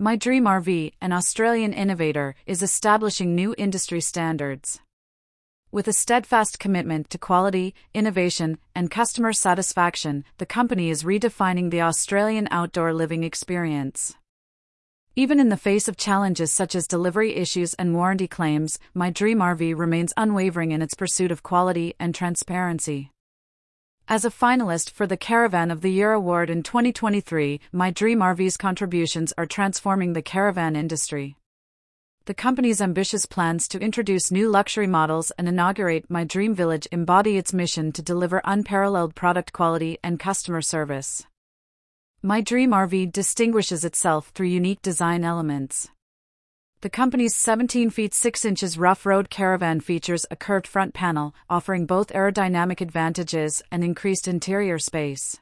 My Dream RV, an Australian innovator, is establishing new industry standards. With a steadfast commitment to quality, innovation, and customer satisfaction, the company is redefining the Australian outdoor living experience. Even in the face of challenges such as delivery issues and warranty claims, My Dream RV remains unwavering in its pursuit of quality and transparency. As a finalist for the Caravan of the Year award in 2023, My Dream RV's contributions are transforming the caravan industry. The company's ambitious plans to introduce new luxury models and inaugurate My Dream Village embody its mission to deliver unparalleled product quality and customer service. My Dream RV distinguishes itself through unique design elements. The company's 17 feet 6 inches rough road caravan features a curved front panel, offering both aerodynamic advantages and increased interior space.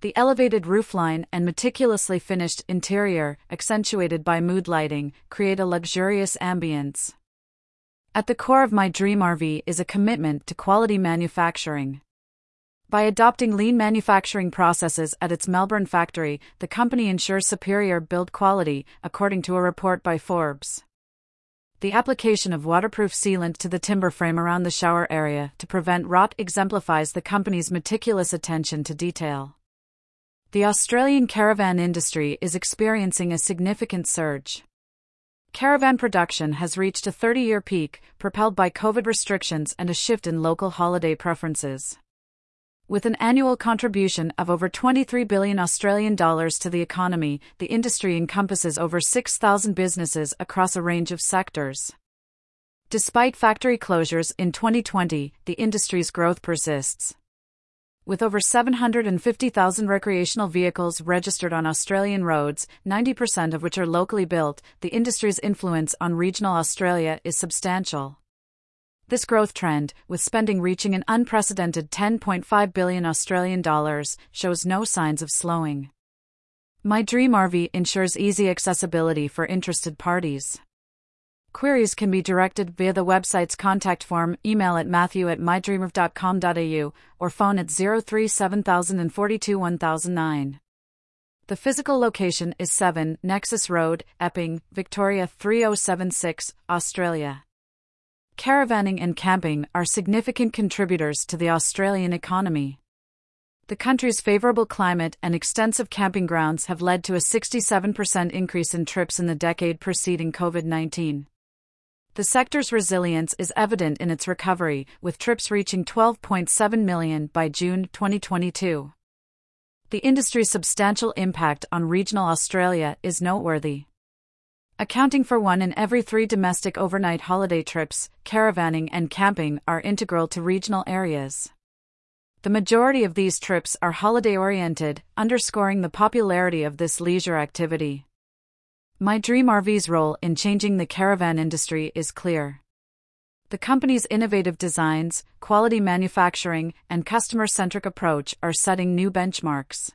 The elevated roofline and meticulously finished interior, accentuated by mood lighting, create a luxurious ambience. At the core of my dream RV is a commitment to quality manufacturing. By adopting lean manufacturing processes at its Melbourne factory, the company ensures superior build quality, according to a report by Forbes. The application of waterproof sealant to the timber frame around the shower area to prevent rot exemplifies the company's meticulous attention to detail. The Australian caravan industry is experiencing a significant surge. Caravan production has reached a 30 year peak, propelled by COVID restrictions and a shift in local holiday preferences. With an annual contribution of over 23 billion Australian dollars to the economy, the industry encompasses over 6,000 businesses across a range of sectors. Despite factory closures in 2020, the industry's growth persists. With over 750,000 recreational vehicles registered on Australian roads, 90% of which are locally built, the industry's influence on regional Australia is substantial. This growth trend, with spending reaching an unprecedented 10.5 billion Australian dollars, shows no signs of slowing. My Dream RV ensures easy accessibility for interested parties. Queries can be directed via the website's contact form, email at matthew at mydreamrv.com.au, or phone at 03742 1009. The physical location is 7 Nexus Road, Epping, Victoria 3076, Australia. Caravanning and camping are significant contributors to the Australian economy. The country's favourable climate and extensive camping grounds have led to a 67% increase in trips in the decade preceding COVID 19. The sector's resilience is evident in its recovery, with trips reaching 12.7 million by June 2022. The industry's substantial impact on regional Australia is noteworthy. Accounting for one in every three domestic overnight holiday trips, caravanning and camping are integral to regional areas. The majority of these trips are holiday oriented, underscoring the popularity of this leisure activity. My Dream RV's role in changing the caravan industry is clear. The company's innovative designs, quality manufacturing, and customer centric approach are setting new benchmarks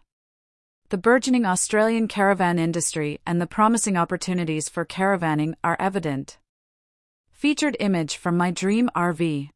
the burgeoning Australian caravan industry and the promising opportunities for caravanning are evident. Featured image from My Dream RV